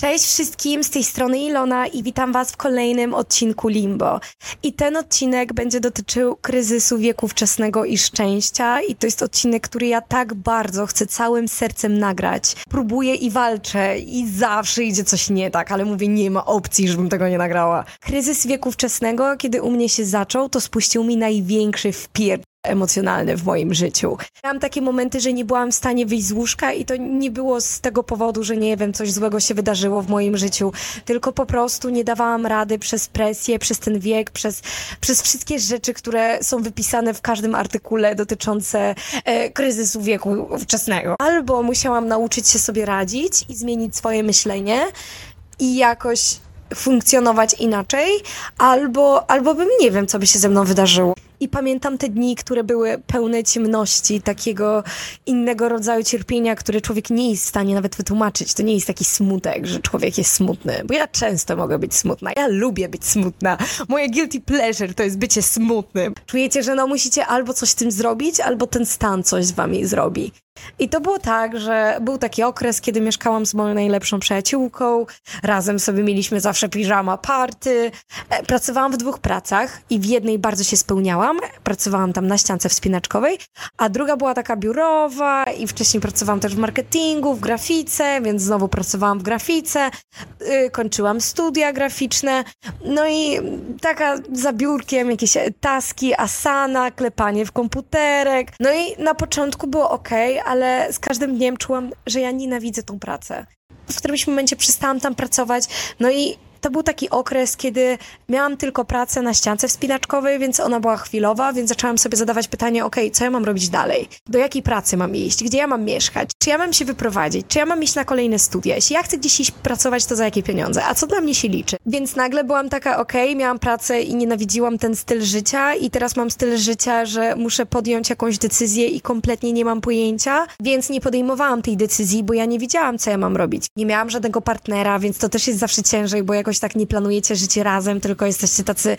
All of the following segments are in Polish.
Cześć wszystkim, z tej strony Ilona i witam Was w kolejnym odcinku Limbo. I ten odcinek będzie dotyczył kryzysu wieku wczesnego i szczęścia i to jest odcinek, który ja tak bardzo chcę całym sercem nagrać. Próbuję i walczę i zawsze idzie coś nie tak, ale mówię, nie ma opcji, żebym tego nie nagrała. Kryzys wieku wczesnego, kiedy u mnie się zaczął, to spuścił mi największy wpier emocjonalny w moim życiu. Miałam takie momenty, że nie byłam w stanie wyjść z łóżka i to nie było z tego powodu, że nie wiem, coś złego się wydarzyło w moim życiu, tylko po prostu nie dawałam rady przez presję, przez ten wiek, przez, przez wszystkie rzeczy, które są wypisane w każdym artykule dotyczące e, kryzysu wieku wczesnego. Albo musiałam nauczyć się sobie radzić i zmienić swoje myślenie i jakoś funkcjonować inaczej, albo, albo bym nie wiem, co by się ze mną wydarzyło. I pamiętam te dni, które były pełne ciemności, takiego innego rodzaju cierpienia, które człowiek nie jest w stanie nawet wytłumaczyć. To nie jest taki smutek, że człowiek jest smutny, bo ja często mogę być smutna. Ja lubię być smutna. Moje guilty pleasure to jest bycie smutnym. Czujecie, że no musicie albo coś z tym zrobić, albo ten stan coś z wami zrobi. I to było tak, że był taki okres, kiedy mieszkałam z moją najlepszą przyjaciółką, razem sobie mieliśmy zawsze piżama party. E, pracowałam w dwóch pracach i w jednej bardzo się spełniałam. Pracowałam tam na ściance wspinaczkowej, a druga była taka biurowa i wcześniej pracowałam też w marketingu, w grafice, więc znowu pracowałam w grafice. Y, kończyłam studia graficzne. No i taka za biurkiem jakieś taski, asana, klepanie w komputerek. No i na początku było ok, ale z każdym dniem czułam, że ja nienawidzę tą pracę. W którymś momencie przestałam tam pracować, no i to był taki okres, kiedy miałam tylko pracę na ściance wspinaczkowej, więc ona była chwilowa, więc zaczęłam sobie zadawać pytanie, ok, co ja mam robić dalej? Do jakiej pracy mam iść? Gdzie ja mam mieszkać? Czy ja mam się wyprowadzić? Czy ja mam iść na kolejne studia? Jeśli ja chcę gdzieś iść pracować, to za jakie pieniądze? A co dla mnie się liczy? Więc nagle byłam taka, ok, miałam pracę i nienawidziłam ten styl życia i teraz mam styl życia, że muszę podjąć jakąś decyzję i kompletnie nie mam pojęcia, więc nie podejmowałam tej decyzji, bo ja nie wiedziałam, co ja mam robić. Nie miałam żadnego partnera, więc to też jest zawsze ciężej, bo jakoś tak nie planujecie życie razem, tylko jesteście tacy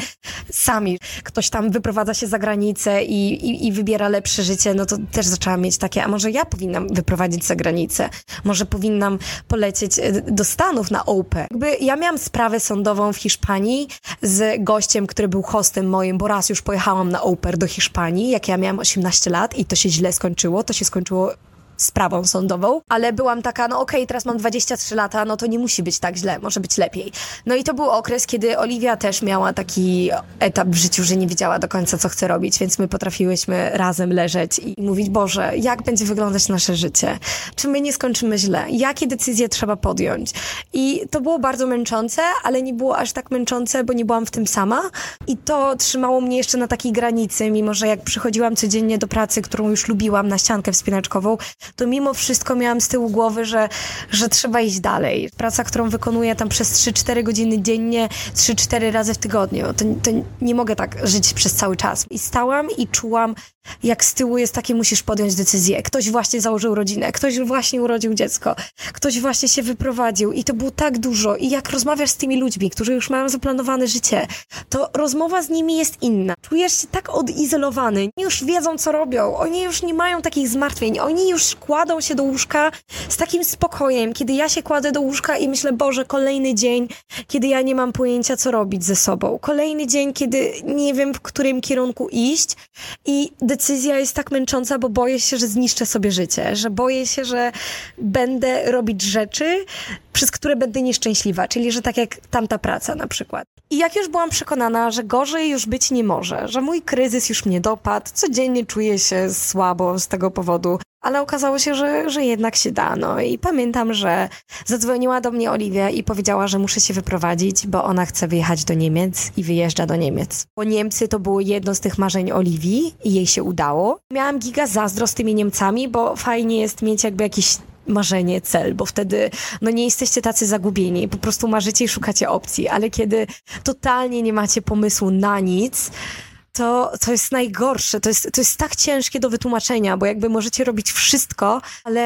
sami. Ktoś tam wyprowadza się za granicę i, i, i wybiera lepsze życie, no to też zaczęłam mieć takie, a może ja powinnam wyprowadzić za granicę? Może powinnam polecieć e, do Stanów na OPE? Jakby ja miałam sprawę sądową w Hiszpanii z gościem, który był hostem moim, bo raz już pojechałam na OPER do Hiszpanii, jak ja miałam 18 lat i to się źle skończyło. To się skończyło sprawą sądową, ale byłam taka, no okej, okay, teraz mam 23 lata, no to nie musi być tak źle, może być lepiej. No i to był okres, kiedy Oliwia też miała taki etap w życiu, że nie wiedziała do końca, co chce robić, więc my potrafiłyśmy razem leżeć i mówić, Boże, jak będzie wyglądać nasze życie? Czy my nie skończymy źle? Jakie decyzje trzeba podjąć? I to było bardzo męczące, ale nie było aż tak męczące, bo nie byłam w tym sama i to trzymało mnie jeszcze na takiej granicy, mimo że jak przychodziłam codziennie do pracy, którą już lubiłam, na ściankę wspinaczkową, to mimo wszystko miałam z tyłu głowy, że, że trzeba iść dalej. Praca, którą wykonuję tam przez 3-4 godziny dziennie, 3-4 razy w tygodniu, to, to nie mogę tak żyć przez cały czas. I stałam i czułam, jak z tyłu jest takie, musisz podjąć decyzję. Ktoś właśnie założył rodzinę, ktoś właśnie urodził dziecko, ktoś właśnie się wyprowadził i to było tak dużo. I jak rozmawiasz z tymi ludźmi, którzy już mają zaplanowane życie, to rozmowa z nimi jest inna. Czujesz się tak odizolowany. Oni już wiedzą, co robią. Oni już nie mają takich zmartwień. Oni już kładą się do łóżka z takim spokojem. Kiedy ja się kładę do łóżka i myślę, Boże, kolejny dzień, kiedy ja nie mam pojęcia, co robić ze sobą. Kolejny dzień, kiedy nie wiem, w którym kierunku iść i decyzja jest tak męcząca, bo boję się, że zniszczę sobie życie, że boję się, że będę robić rzeczy, przez które będę nieszczęśliwa, czyli że tak jak tamta praca na przykład. I jak już byłam przekonana, że gorzej już być nie może, że mój kryzys już mnie dopadł, codziennie czuję się słabo z tego powodu, ale okazało się, że, że jednak się da. No i pamiętam, że zadzwoniła do mnie Oliwia i powiedziała, że muszę się wyprowadzić, bo ona chce wyjechać do Niemiec i wyjeżdża do Niemiec. Bo Niemcy to było jedno z tych marzeń Oliwii i jej się udało. Miałam giga zazdro z tymi Niemcami, bo fajnie jest mieć jakby jakiś marzenie, cel, bo wtedy no nie jesteście tacy zagubieni, po prostu marzycie i szukacie opcji, ale kiedy totalnie nie macie pomysłu na nic, to, to jest najgorsze. To jest, to jest tak ciężkie do wytłumaczenia, bo jakby możecie robić wszystko, ale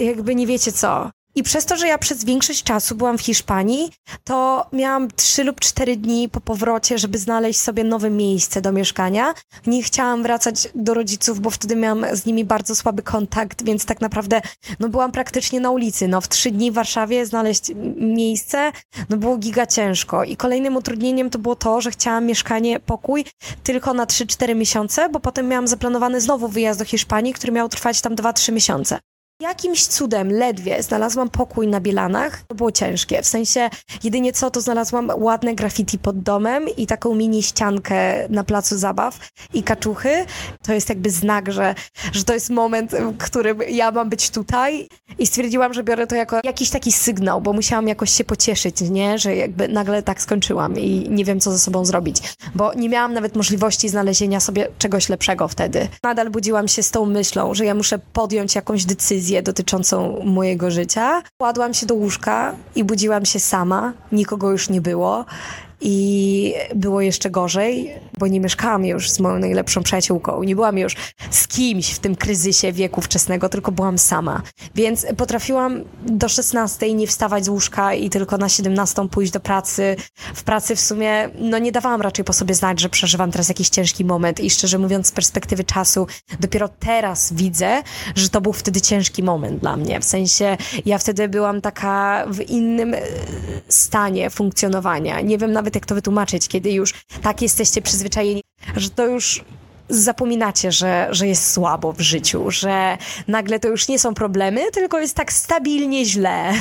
jakby nie wiecie co. I przez to, że ja przez większość czasu byłam w Hiszpanii, to miałam trzy lub cztery dni po powrocie, żeby znaleźć sobie nowe miejsce do mieszkania. Nie chciałam wracać do rodziców, bo wtedy miałam z nimi bardzo słaby kontakt, więc tak naprawdę no, byłam praktycznie na ulicy. No, w trzy dni w Warszawie znaleźć miejsce no, było giga ciężko. I kolejnym utrudnieniem to było to, że chciałam mieszkanie, pokój tylko na 3-4 miesiące, bo potem miałam zaplanowany znowu wyjazd do Hiszpanii, który miał trwać tam 2-3 miesiące. Jakimś cudem ledwie znalazłam pokój na Bielanach. To było ciężkie. W sensie jedynie co, to znalazłam ładne graffiti pod domem i taką mini ściankę na placu zabaw i kaczuchy. To jest jakby znak, że, że to jest moment, w którym ja mam być tutaj i stwierdziłam, że biorę to jako jakiś taki sygnał, bo musiałam jakoś się pocieszyć, nie? Że jakby nagle tak skończyłam i nie wiem, co ze sobą zrobić. Bo nie miałam nawet możliwości znalezienia sobie czegoś lepszego wtedy. Nadal budziłam się z tą myślą, że ja muszę podjąć jakąś decyzję, decyzję dotyczącą mojego życia. Kładłam się do łóżka i budziłam się sama, nikogo już nie było. I było jeszcze gorzej, bo nie mieszkałam już z moją najlepszą przyjaciółką. Nie byłam już z kimś w tym kryzysie wieku wczesnego, tylko byłam sama. Więc potrafiłam do 16 nie wstawać z łóżka i tylko na 17 pójść do pracy. W pracy w sumie, no nie dawałam raczej po sobie znać, że przeżywam teraz jakiś ciężki moment i szczerze mówiąc z perspektywy czasu dopiero teraz widzę, że to był wtedy ciężki moment dla mnie. W sensie ja wtedy byłam taka w innym e, stanie funkcjonowania. Nie wiem nawet nawet jak to wytłumaczyć, kiedy już tak jesteście przyzwyczajeni, że to już zapominacie, że, że jest słabo w życiu, że nagle to już nie są problemy, tylko jest tak stabilnie źle.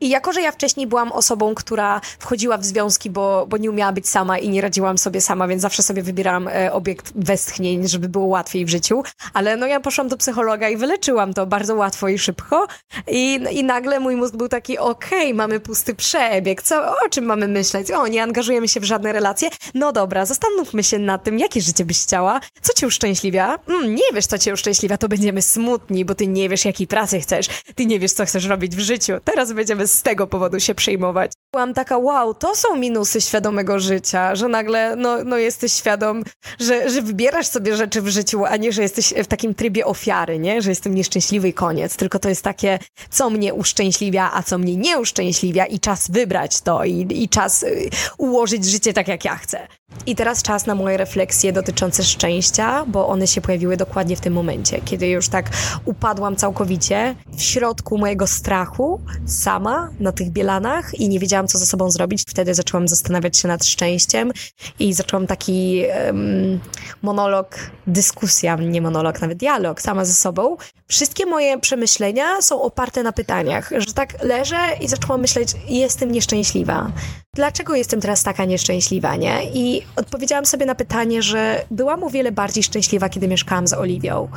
I jako, że ja wcześniej byłam osobą, która wchodziła w związki, bo, bo nie umiała być sama i nie radziłam sobie sama, więc zawsze sobie wybierałam e, obiekt westchnień, żeby było łatwiej w życiu. Ale no ja poszłam do psychologa i wyleczyłam to bardzo łatwo i szybko. I, i nagle mój mózg był taki, okej, okay, mamy pusty przebieg, co, o czym mamy myśleć? O, nie angażujemy się w żadne relacje? No dobra, zastanówmy się nad tym, jakie życie byś chciała? Co cię uszczęśliwia? Mm, nie wiesz, co cię uszczęśliwia, to będziemy smutni, bo ty nie wiesz, jakiej pracy chcesz. Ty nie wiesz, co chcesz robić w życiu. Teraz będziemy z tego powodu się przejmować. Byłam taka, wow, to są minusy świadomego życia, że nagle no, no jesteś świadom, że, że wybierasz sobie rzeczy w życiu, a nie, że jesteś w takim trybie ofiary, nie? Że jestem nieszczęśliwy i koniec. Tylko to jest takie, co mnie uszczęśliwia, a co mnie nie uszczęśliwia i czas wybrać to i, i czas y, ułożyć życie tak, jak ja chcę. I teraz czas na moje refleksje dotyczące szczęścia, bo one się pojawiły dokładnie w tym momencie, kiedy już tak upadłam całkowicie w środku mojego strachu, sama na tych bielanach i nie wiedziałam, co ze sobą zrobić. Wtedy zaczęłam zastanawiać się nad szczęściem i zaczęłam taki um, monolog, dyskusja, nie monolog, nawet dialog sama ze sobą. Wszystkie moje przemyślenia są oparte na pytaniach, że tak leżę i zaczęłam myśleć, jestem nieszczęśliwa. Dlaczego jestem teraz taka nieszczęśliwa, nie? I odpowiedziałam sobie na pytanie, że byłam o wiele bardziej szczęśliwa, kiedy mieszkałam z Oliwią.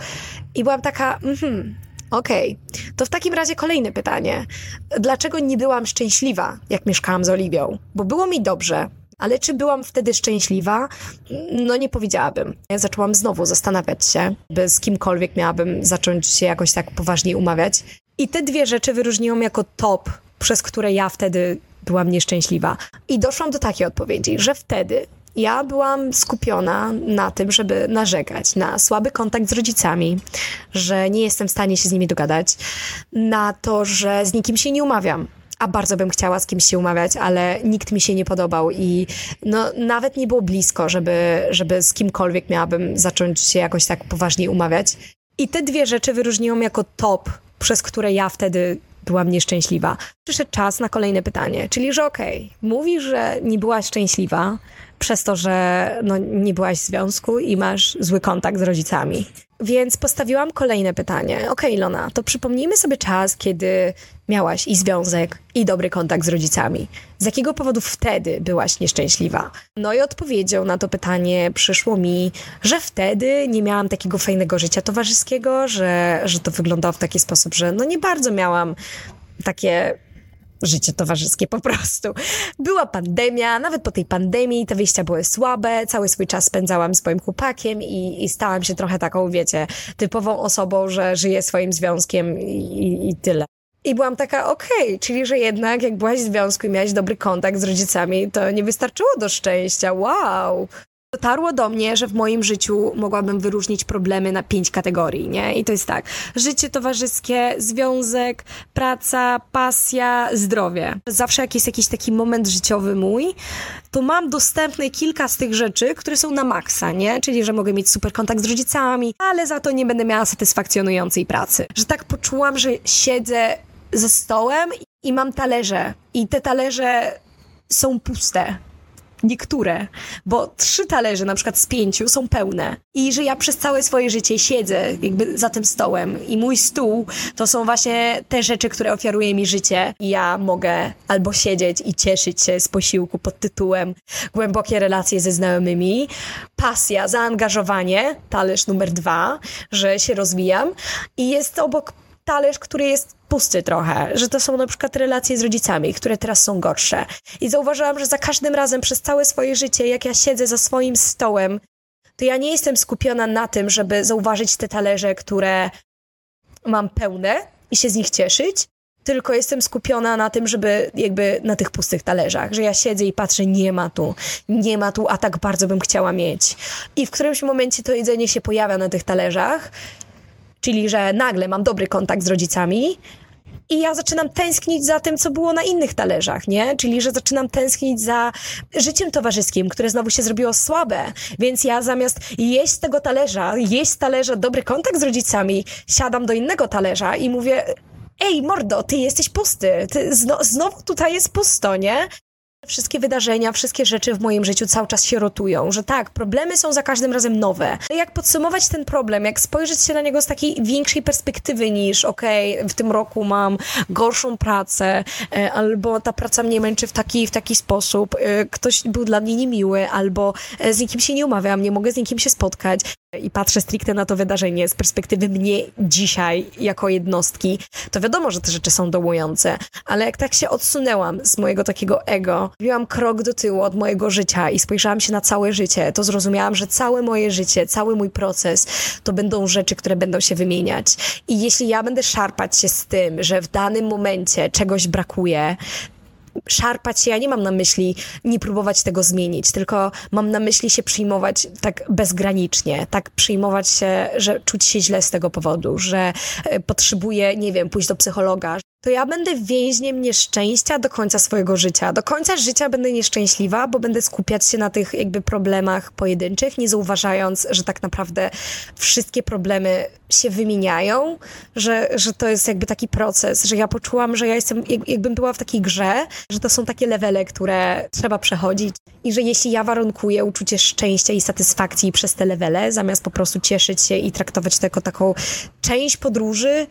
I byłam taka, mhm, Okej, okay. to w takim razie kolejne pytanie. Dlaczego nie byłam szczęśliwa, jak mieszkałam z Oliwią? Bo było mi dobrze, ale czy byłam wtedy szczęśliwa? No nie powiedziałabym. Ja zaczęłam znowu zastanawiać się, by z kimkolwiek miałabym zacząć się jakoś tak poważniej umawiać. I te dwie rzeczy wyróżniłam jako top, przez które ja wtedy byłam nieszczęśliwa. I doszłam do takiej odpowiedzi, że wtedy ja byłam skupiona na tym, żeby narzekać na słaby kontakt z rodzicami, że nie jestem w stanie się z nimi dogadać, na to, że z nikim się nie umawiam. A bardzo bym chciała z kimś się umawiać, ale nikt mi się nie podobał i no, nawet nie było blisko, żeby, żeby z kimkolwiek miałabym zacząć się jakoś tak poważniej umawiać. I te dwie rzeczy wyróżniłam jako top, przez które ja wtedy byłam nieszczęśliwa. Przyszedł czas na kolejne pytanie, czyli że okej, okay, mówisz, że nie byłaś szczęśliwa przez to, że no, nie byłaś w związku i masz zły kontakt z rodzicami. Więc postawiłam kolejne pytanie. Okej, okay, Lona, to przypomnijmy sobie czas, kiedy miałaś i związek, i dobry kontakt z rodzicami. Z jakiego powodu wtedy byłaś nieszczęśliwa? No i odpowiedzią na to pytanie przyszło mi, że wtedy nie miałam takiego fajnego życia towarzyskiego, że, że to wyglądało w taki sposób, że no nie bardzo miałam takie życie towarzyskie po prostu. Była pandemia, nawet po tej pandemii te wyjścia były słabe, cały swój czas spędzałam z moim chłopakiem i, i stałam się trochę taką, wiecie, typową osobą, że żyję swoim związkiem i, i tyle. I byłam taka, okej, okay, czyli że jednak jak byłaś w związku i miałaś dobry kontakt z rodzicami, to nie wystarczyło do szczęścia. Wow! Dotarło do mnie, że w moim życiu mogłabym wyróżnić problemy na pięć kategorii, nie? I to jest tak: życie towarzyskie, związek, praca, pasja, zdrowie. Zawsze jak jest jakiś taki moment życiowy mój, to mam dostępne kilka z tych rzeczy, które są na maksa, nie? Czyli, że mogę mieć super kontakt z rodzicami, ale za to nie będę miała satysfakcjonującej pracy. Że tak poczułam, że siedzę ze stołem i mam talerze. I te talerze są puste niektóre, bo trzy talerze na przykład z pięciu są pełne i że ja przez całe swoje życie siedzę jakby za tym stołem i mój stół to są właśnie te rzeczy, które ofiaruje mi życie i ja mogę albo siedzieć i cieszyć się z posiłku pod tytułem głębokie relacje ze znajomymi, pasja, zaangażowanie, talerz numer dwa, że się rozwijam i jest obok talerz, który jest pusty trochę, że to są na przykład relacje z rodzicami, które teraz są gorsze. I zauważyłam, że za każdym razem przez całe swoje życie, jak ja siedzę za swoim stołem, to ja nie jestem skupiona na tym, żeby zauważyć te talerze, które mam pełne i się z nich cieszyć, tylko jestem skupiona na tym, żeby jakby na tych pustych talerzach, że ja siedzę i patrzę, nie ma tu, nie ma tu, a tak bardzo bym chciała mieć. I w którymś momencie to jedzenie się pojawia na tych talerzach Czyli, że nagle mam dobry kontakt z rodzicami, i ja zaczynam tęsknić za tym, co było na innych talerzach, nie? Czyli, że zaczynam tęsknić za życiem towarzyskim, które znowu się zrobiło słabe. Więc ja zamiast jeść z tego talerza, jeść z talerza dobry kontakt z rodzicami, siadam do innego talerza i mówię, ej, mordo, ty jesteś pusty, ty zno, znowu tutaj jest pusto, nie? Wszystkie wydarzenia, wszystkie rzeczy w moim życiu cały czas się rotują, że tak, problemy są za każdym razem nowe. Jak podsumować ten problem, jak spojrzeć się na niego z takiej większej perspektywy niż, okej, okay, w tym roku mam gorszą pracę, e, albo ta praca mnie męczy w taki, w taki sposób, e, ktoś był dla mnie niemiły, albo e, z nikim się nie umawiam, nie mogę z nikim się spotkać i patrzę stricte na to wydarzenie z perspektywy mnie dzisiaj jako jednostki, to wiadomo, że te rzeczy są dołujące, ale jak tak się odsunęłam z mojego takiego ego, wzięłam krok do tyłu od mojego życia i spojrzałam się na całe życie, to zrozumiałam, że całe moje życie, cały mój proces to będą rzeczy, które będą się wymieniać. I jeśli ja będę szarpać się z tym, że w danym momencie czegoś brakuje, szarpać się, ja nie mam na myśli nie próbować tego zmienić, tylko mam na myśli się przyjmować tak bezgranicznie, tak przyjmować się, że czuć się źle z tego powodu, że e, potrzebuję, nie wiem, pójść do psychologa, to ja będę więźniem nieszczęścia do końca swojego życia. Do końca życia będę nieszczęśliwa, bo będę skupiać się na tych jakby problemach pojedynczych, nie zauważając, że tak naprawdę wszystkie problemy się wymieniają, że, że to jest jakby taki proces, że ja poczułam, że ja jestem, jakbym była w takiej grze, że to są takie levele, które trzeba przechodzić i że jeśli ja warunkuję uczucie szczęścia i satysfakcji przez te levele, zamiast po prostu cieszyć się i traktować to jako taką część podróży,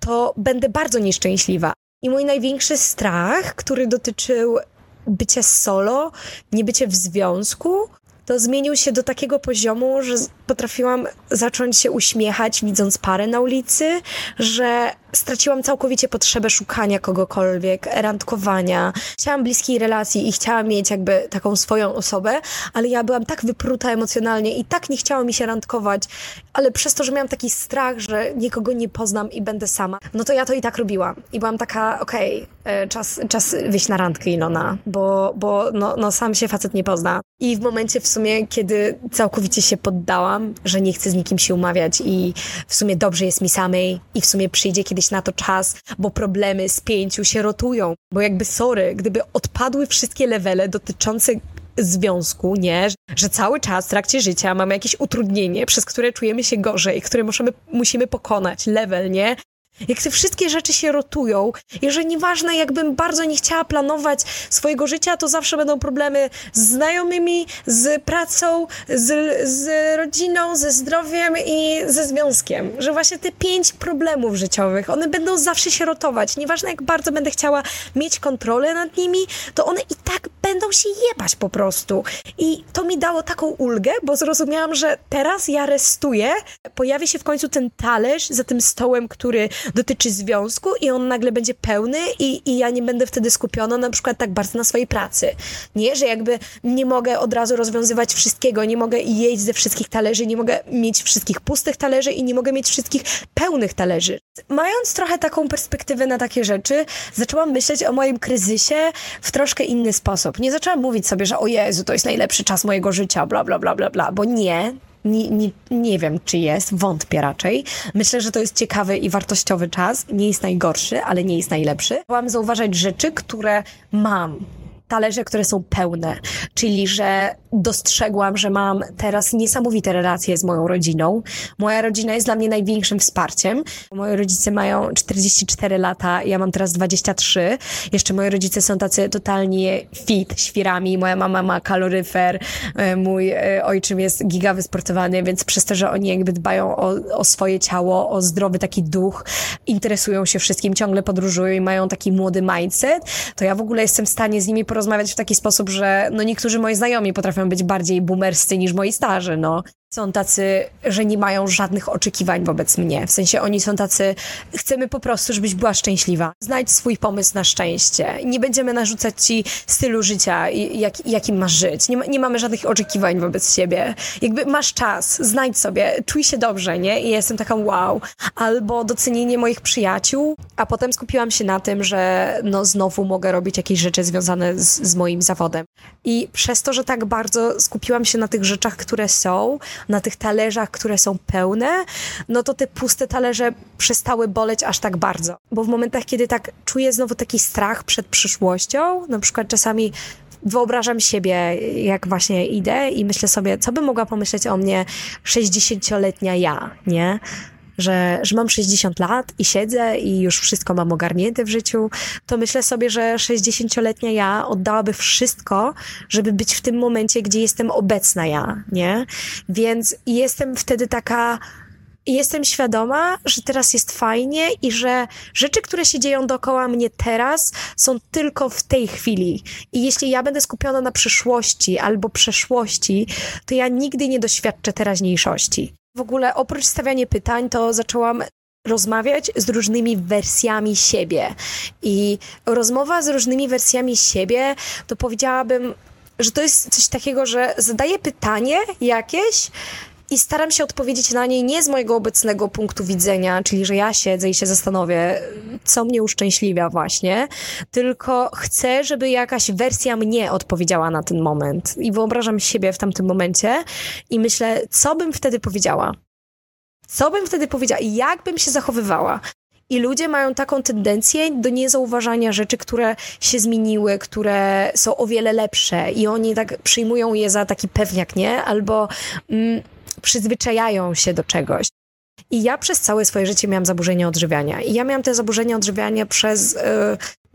to będę bardzo nieszczęśliwa. I mój największy strach, który dotyczył bycia solo, nie bycie w związku, to zmienił się do takiego poziomu, że potrafiłam zacząć się uśmiechać, widząc parę na ulicy, że straciłam całkowicie potrzebę szukania kogokolwiek, randkowania. Chciałam bliskiej relacji i chciałam mieć jakby taką swoją osobę, ale ja byłam tak wypruta emocjonalnie i tak nie chciało mi się randkować, ale przez to, że miałam taki strach, że nikogo nie poznam i będę sama, no to ja to i tak robiłam. I byłam taka, okej, okay, czas, czas wyjść na randkę Ilona, bo, bo no, no sam się facet nie pozna. I w momencie w sumie, kiedy całkowicie się poddałam, że nie chcę z nikim się umawiać i w sumie dobrze jest mi samej i w sumie przyjdzie kiedyś na to czas, bo problemy z pięciu się rotują. Bo jakby sorry, gdyby odpadły wszystkie levele dotyczące związku, nie? Że cały czas w trakcie życia mamy jakieś utrudnienie, przez które czujemy się gorzej, które musimy, musimy pokonać, level, nie? Jak te wszystkie rzeczy się rotują i że nieważne, jakbym bardzo nie chciała planować swojego życia, to zawsze będą problemy z znajomymi, z pracą, z, z rodziną, ze zdrowiem i ze związkiem. Że właśnie te pięć problemów życiowych, one będą zawsze się rotować. Nieważne, jak bardzo będę chciała mieć kontrolę nad nimi, to one i tak będą się jebać po prostu. I to mi dało taką ulgę, bo zrozumiałam, że teraz ja restuję, pojawi się w końcu ten talerz za tym stołem, który dotyczy związku i on nagle będzie pełny i, i ja nie będę wtedy skupiona na przykład tak bardzo na swojej pracy. Nie, że jakby nie mogę od razu rozwiązywać wszystkiego, nie mogę jeść ze wszystkich talerzy, nie mogę mieć wszystkich pustych talerzy i nie mogę mieć wszystkich pełnych talerzy. Mając trochę taką perspektywę na takie rzeczy, zaczęłam myśleć o moim kryzysie w troszkę inny sposób. Nie zaczęłam mówić sobie, że o Jezu, to jest najlepszy czas mojego życia, bla, bla, bla, bla, bla, bo nie, nie, nie, nie wiem, czy jest, wątpię raczej. Myślę, że to jest ciekawy i wartościowy czas. Nie jest najgorszy, ale nie jest najlepszy. Chciałam zauważać rzeczy, które mam talerze, które są pełne, czyli że dostrzegłam, że mam teraz niesamowite relacje z moją rodziną. Moja rodzina jest dla mnie największym wsparciem. Moi rodzice mają 44 lata, ja mam teraz 23. Jeszcze moi rodzice są tacy totalnie fit, świrami. Moja mama ma kaloryfer, e, mój e, ojczym jest giga wysportowany, więc przez to, że oni jakby dbają o, o swoje ciało, o zdrowy taki duch, interesują się wszystkim, ciągle podróżują i mają taki młody mindset, to ja w ogóle jestem w stanie z nimi porozmawiać w taki sposób, że no niektórzy moi znajomi potrafią być bardziej boomerscy niż moi starzy, no są tacy, że nie mają żadnych oczekiwań wobec mnie. W sensie oni są tacy, chcemy po prostu, żebyś była szczęśliwa. Znajdź swój pomysł na szczęście. Nie będziemy narzucać ci stylu życia, jak, jakim masz żyć. Nie, nie mamy żadnych oczekiwań wobec siebie. Jakby masz czas, znajdź sobie, czuj się dobrze, nie? I jestem taka wow. Albo docenienie moich przyjaciół, a potem skupiłam się na tym, że no znowu mogę robić jakieś rzeczy związane z, z moim zawodem. I przez to, że tak bardzo skupiłam się na tych rzeczach, które są, na tych talerzach, które są pełne, no to te puste talerze przestały boleć aż tak bardzo. Bo w momentach, kiedy tak czuję znowu taki strach przed przyszłością, na przykład czasami wyobrażam siebie, jak właśnie idę i myślę sobie, co by mogła pomyśleć o mnie 60-letnia ja, nie? Że, że mam 60 lat i siedzę i już wszystko mam ogarnięte w życiu, to myślę sobie, że 60-letnia ja oddałaby wszystko, żeby być w tym momencie, gdzie jestem obecna ja, nie? Więc jestem wtedy taka jestem świadoma, że teraz jest fajnie i że rzeczy, które się dzieją dookoła mnie teraz, są tylko w tej chwili. I jeśli ja będę skupiona na przyszłości albo przeszłości, to ja nigdy nie doświadczę teraźniejszości. W ogóle oprócz stawiania pytań, to zaczęłam rozmawiać z różnymi wersjami siebie. I rozmowa z różnymi wersjami siebie, to powiedziałabym, że to jest coś takiego, że zadaję pytanie jakieś, i staram się odpowiedzieć na nie nie z mojego obecnego punktu widzenia, czyli że ja siedzę i się zastanowię, co mnie uszczęśliwia właśnie, tylko chcę, żeby jakaś wersja mnie odpowiedziała na ten moment. I wyobrażam siebie w tamtym momencie i myślę, co bym wtedy powiedziała. Co bym wtedy powiedziała i jak bym się zachowywała. I ludzie mają taką tendencję do niezauważania rzeczy, które się zmieniły, które są o wiele lepsze i oni tak przyjmują je za taki pewniak, nie? Albo mm, przyzwyczajają się do czegoś. I ja przez całe swoje życie miałam zaburzenia odżywiania. I ja miałam te zaburzenia odżywiania przez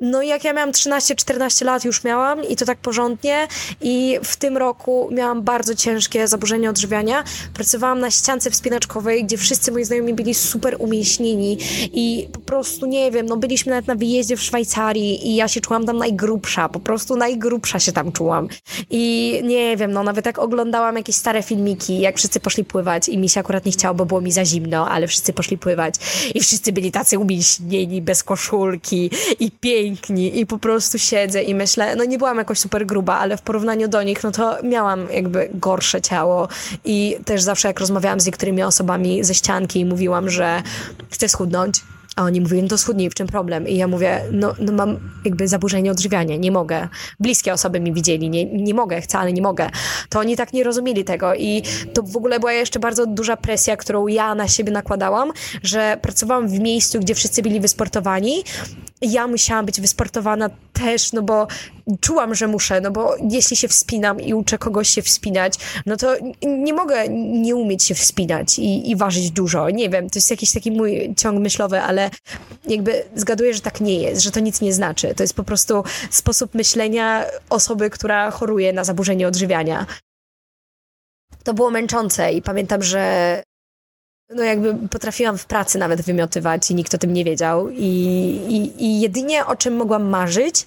no jak ja miałam 13-14 lat już miałam i to tak porządnie. I w tym roku miałam bardzo ciężkie zaburzenia odżywiania. Pracowałam na ściance wspinaczkowej, gdzie wszyscy moi znajomi byli super umieśnieni. I po prostu nie wiem, no byliśmy nawet na wyjeździe w Szwajcarii i ja się czułam tam najgrubsza, po prostu najgrubsza się tam czułam. I nie wiem, no nawet jak oglądałam jakieś stare filmiki, jak wszyscy poszli pływać i mi się akurat nie chciało, bo było mi za zimno, ale wszyscy poszli pływać. I wszyscy byli tacy umieśnieni, bez koszulki i piękni piękni i po prostu siedzę i myślę, no nie byłam jakoś super gruba, ale w porównaniu do nich, no to miałam jakby gorsze ciało i też zawsze jak rozmawiałam z niektórymi osobami ze ścianki i mówiłam, że chcę schudnąć, a oni mówili, no to schudnij, w czym problem? I ja mówię, no, no mam jakby zaburzenie odżywiania, nie mogę. Bliskie osoby mi widzieli, nie, nie mogę, chcę, ale nie mogę. To oni tak nie rozumieli tego i to w ogóle była jeszcze bardzo duża presja, którą ja na siebie nakładałam, że pracowałam w miejscu, gdzie wszyscy byli wysportowani ja musiałam być wysportowana też, no bo czułam, że muszę, no bo jeśli się wspinam i uczę kogoś się wspinać, no to nie mogę nie umieć się wspinać i, i ważyć dużo. Nie wiem, to jest jakiś taki mój ciąg myślowy, ale jakby zgaduję, że tak nie jest, że to nic nie znaczy. To jest po prostu sposób myślenia osoby, która choruje na zaburzenie odżywiania. To było męczące i pamiętam, że no jakby potrafiłam w pracy nawet wymiotywać i nikt o tym nie wiedział. I, i, I jedynie o czym mogłam marzyć,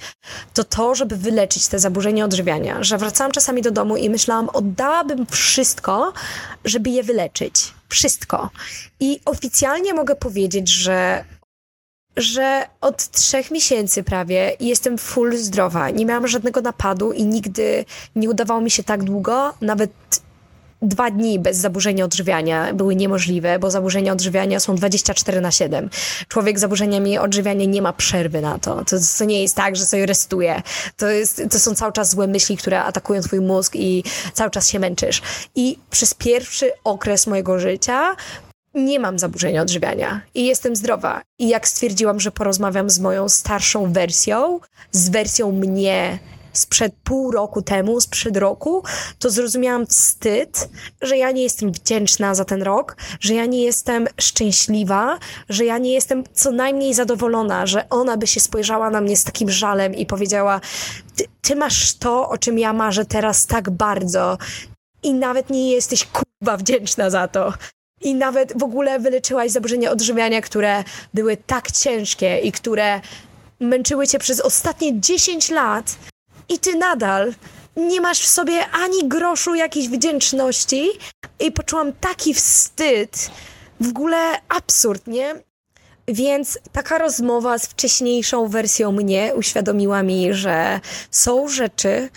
to to, żeby wyleczyć te zaburzenia odżywiania. Że wracałam czasami do domu i myślałam, oddałabym wszystko, żeby je wyleczyć. Wszystko. I oficjalnie mogę powiedzieć, że że od trzech miesięcy prawie jestem full zdrowa. Nie miałam żadnego napadu i nigdy nie udawało mi się tak długo, nawet dwa dni bez zaburzenia odżywiania były niemożliwe, bo zaburzenia odżywiania są 24 na 7. Człowiek z zaburzeniami odżywiania nie ma przerwy na to. To, to nie jest tak, że sobie restuje. To, jest, to są cały czas złe myśli, które atakują twój mózg i cały czas się męczysz. I przez pierwszy okres mojego życia nie mam zaburzenia odżywiania i jestem zdrowa. I jak stwierdziłam, że porozmawiam z moją starszą wersją, z wersją mnie sprzed pół roku temu, sprzed roku, to zrozumiałam wstyd, że ja nie jestem wdzięczna za ten rok, że ja nie jestem szczęśliwa, że ja nie jestem co najmniej zadowolona, że ona by się spojrzała na mnie z takim żalem i powiedziała: Ty, ty masz to, o czym ja marzę teraz tak bardzo. I nawet nie jesteś kurwa wdzięczna za to. I nawet w ogóle wyleczyłaś zaburzenia odżywiania, które były tak ciężkie i które męczyły cię przez ostatnie 10 lat, i ty nadal nie masz w sobie ani groszu jakiejś wdzięczności. I poczułam taki wstyd. W ogóle absurd, nie? Więc taka rozmowa z wcześniejszą wersją mnie uświadomiła mi, że są rzeczy,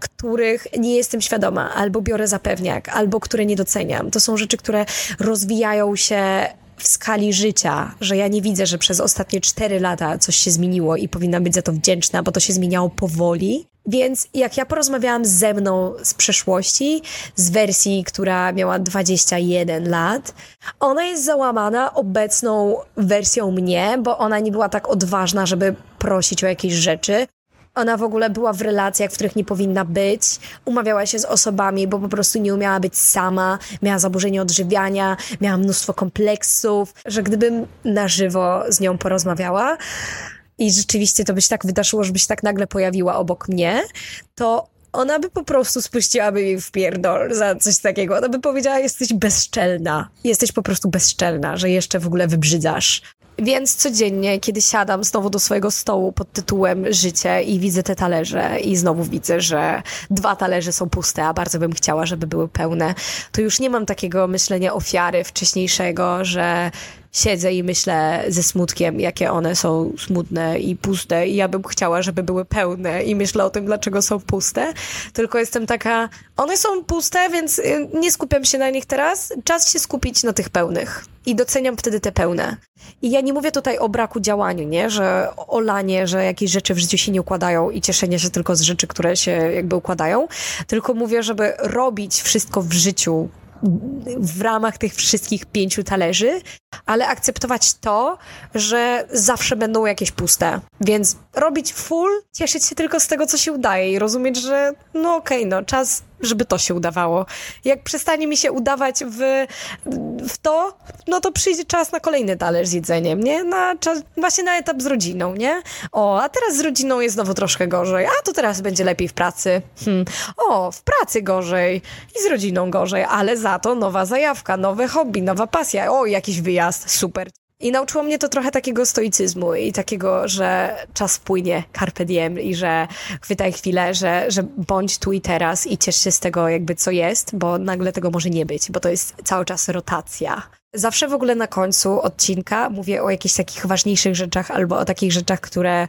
których nie jestem świadoma, albo biorę za pewniak, albo które nie doceniam. To są rzeczy, które rozwijają się w skali życia, że ja nie widzę, że przez ostatnie cztery lata coś się zmieniło i powinna być za to wdzięczna, bo to się zmieniało powoli. Więc jak ja porozmawiałam ze mną z przeszłości, z wersji, która miała 21 lat, ona jest załamana obecną wersją mnie, bo ona nie była tak odważna, żeby prosić o jakieś rzeczy. Ona w ogóle była w relacjach, w których nie powinna być, umawiała się z osobami, bo po prostu nie umiała być sama, miała zaburzenie odżywiania, miała mnóstwo kompleksów, że gdybym na żywo z nią porozmawiała i rzeczywiście to by się tak wydarzyło, żebyś tak nagle pojawiła obok mnie, to ona by po prostu spuściłaby mi w pierdol za coś takiego. Ona by powiedziała, jesteś bezczelna. Jesteś po prostu bezczelna, że jeszcze w ogóle wybrzydzasz. Więc codziennie, kiedy siadam znowu do swojego stołu pod tytułem Życie i widzę te talerze i znowu widzę, że dwa talerze są puste, a bardzo bym chciała, żeby były pełne, to już nie mam takiego myślenia ofiary wcześniejszego, że siedzę i myślę ze smutkiem, jakie one są smutne i puste. I ja bym chciała, żeby były pełne i myślę o tym, dlaczego są puste, tylko jestem taka, one są puste, więc y, nie skupiam się na nich teraz, czas się skupić na tych pełnych. I doceniam wtedy te pełne. I ja nie mówię tutaj o braku działaniu, nie, że o lanie, że jakieś rzeczy w życiu się nie układają i cieszenie się tylko z rzeczy, które się jakby układają, tylko mówię, żeby robić wszystko w życiu w ramach tych wszystkich pięciu talerzy, ale akceptować to, że zawsze będą jakieś puste. Więc robić full, cieszyć się tylko z tego, co się udaje i rozumieć, że no okej, okay, no czas żeby to się udawało. Jak przestanie mi się udawać w, w to, no to przyjdzie czas na kolejny talerz z jedzeniem, nie? Na czas, właśnie na etap z rodziną, nie? O, a teraz z rodziną jest znowu troszkę gorzej, a to teraz będzie lepiej w pracy. Hmm. O, w pracy gorzej i z rodziną gorzej, ale za to nowa zajawka, nowe hobby, nowa pasja, o, jakiś wyjazd, super. I nauczyło mnie to trochę takiego stoicyzmu i takiego, że czas płynie, carpe diem i że chwytaj chwilę, że, że bądź tu i teraz i ciesz się z tego jakby co jest, bo nagle tego może nie być, bo to jest cały czas rotacja. Zawsze w ogóle na końcu odcinka mówię o jakichś takich ważniejszych rzeczach albo o takich rzeczach, które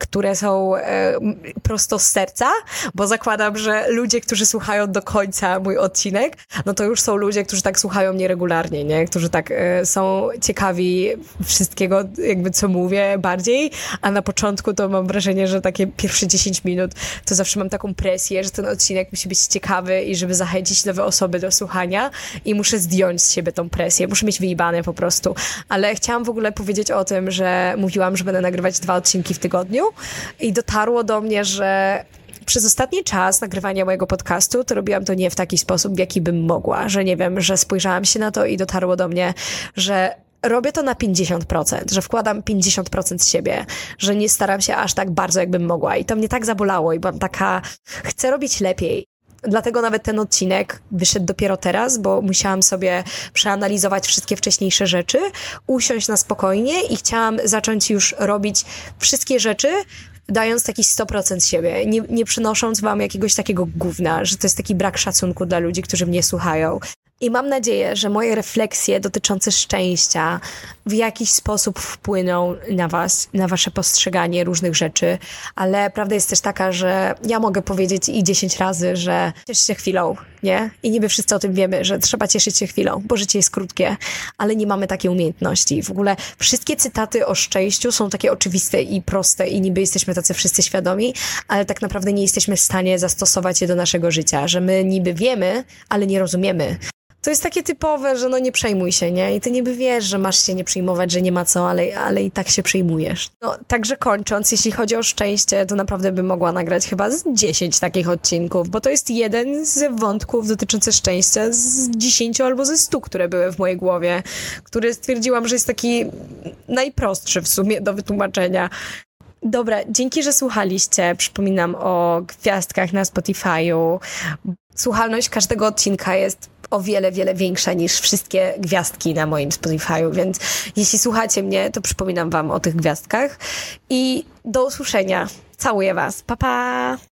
które są e, prosto z serca, bo zakładam, że ludzie, którzy słuchają do końca mój odcinek, no to już są ludzie, którzy tak słuchają mnie regularnie, nie? Którzy tak e, są ciekawi wszystkiego, jakby co mówię bardziej, a na początku to mam wrażenie, że takie pierwsze 10 minut to zawsze mam taką presję, że ten odcinek musi być ciekawy i żeby zachęcić nowe osoby do słuchania i muszę zdjąć z siebie tą presję, muszę mieć wyjebane po prostu. Ale chciałam w ogóle powiedzieć o tym, że mówiłam, że będę nagrywać dwa odcinki w tygodniu, i dotarło do mnie, że przez ostatni czas nagrywania mojego podcastu to robiłam to nie w taki sposób, w jaki bym mogła, że nie wiem, że spojrzałam się na to i dotarło do mnie, że robię to na 50%, że wkładam 50% z siebie, że nie staram się aż tak bardzo, jakbym mogła. I to mnie tak zabolało i byłam taka, chcę robić lepiej. Dlatego nawet ten odcinek wyszedł dopiero teraz, bo musiałam sobie przeanalizować wszystkie wcześniejsze rzeczy, usiąść na spokojnie i chciałam zacząć już robić wszystkie rzeczy, dając taki 100% siebie, nie, nie przynosząc wam jakiegoś takiego gówna, że to jest taki brak szacunku dla ludzi, którzy mnie słuchają. I mam nadzieję, że moje refleksje dotyczące szczęścia w jakiś sposób wpłyną na Was, na Wasze postrzeganie różnych rzeczy, ale prawda jest też taka, że ja mogę powiedzieć i 10 razy, że ciesz się chwilą, nie? I niby wszyscy o tym wiemy, że trzeba cieszyć się chwilą, bo życie jest krótkie, ale nie mamy takiej umiejętności. W ogóle wszystkie cytaty o szczęściu są takie oczywiste i proste i niby jesteśmy tacy wszyscy świadomi, ale tak naprawdę nie jesteśmy w stanie zastosować je do naszego życia, że my niby wiemy, ale nie rozumiemy. To jest takie typowe, że no nie przejmuj się, nie? I ty niby wiesz, że masz się nie przejmować, że nie ma co, ale, ale i tak się przejmujesz. No, także kończąc, jeśli chodzi o szczęście, to naprawdę bym mogła nagrać chyba z 10 takich odcinków, bo to jest jeden z wątków dotyczących szczęścia z 10 albo ze 100, które były w mojej głowie, który stwierdziłam, że jest taki najprostszy w sumie do wytłumaczenia. Dobra, dzięki, że słuchaliście. Przypominam o gwiazdkach na Spotify'u. Słuchalność każdego odcinka jest o wiele, wiele większa niż wszystkie gwiazdki na moim Spotify'u, więc jeśli słuchacie mnie, to przypominam wam o tych gwiazdkach i do usłyszenia. Całuję was. Pa, pa!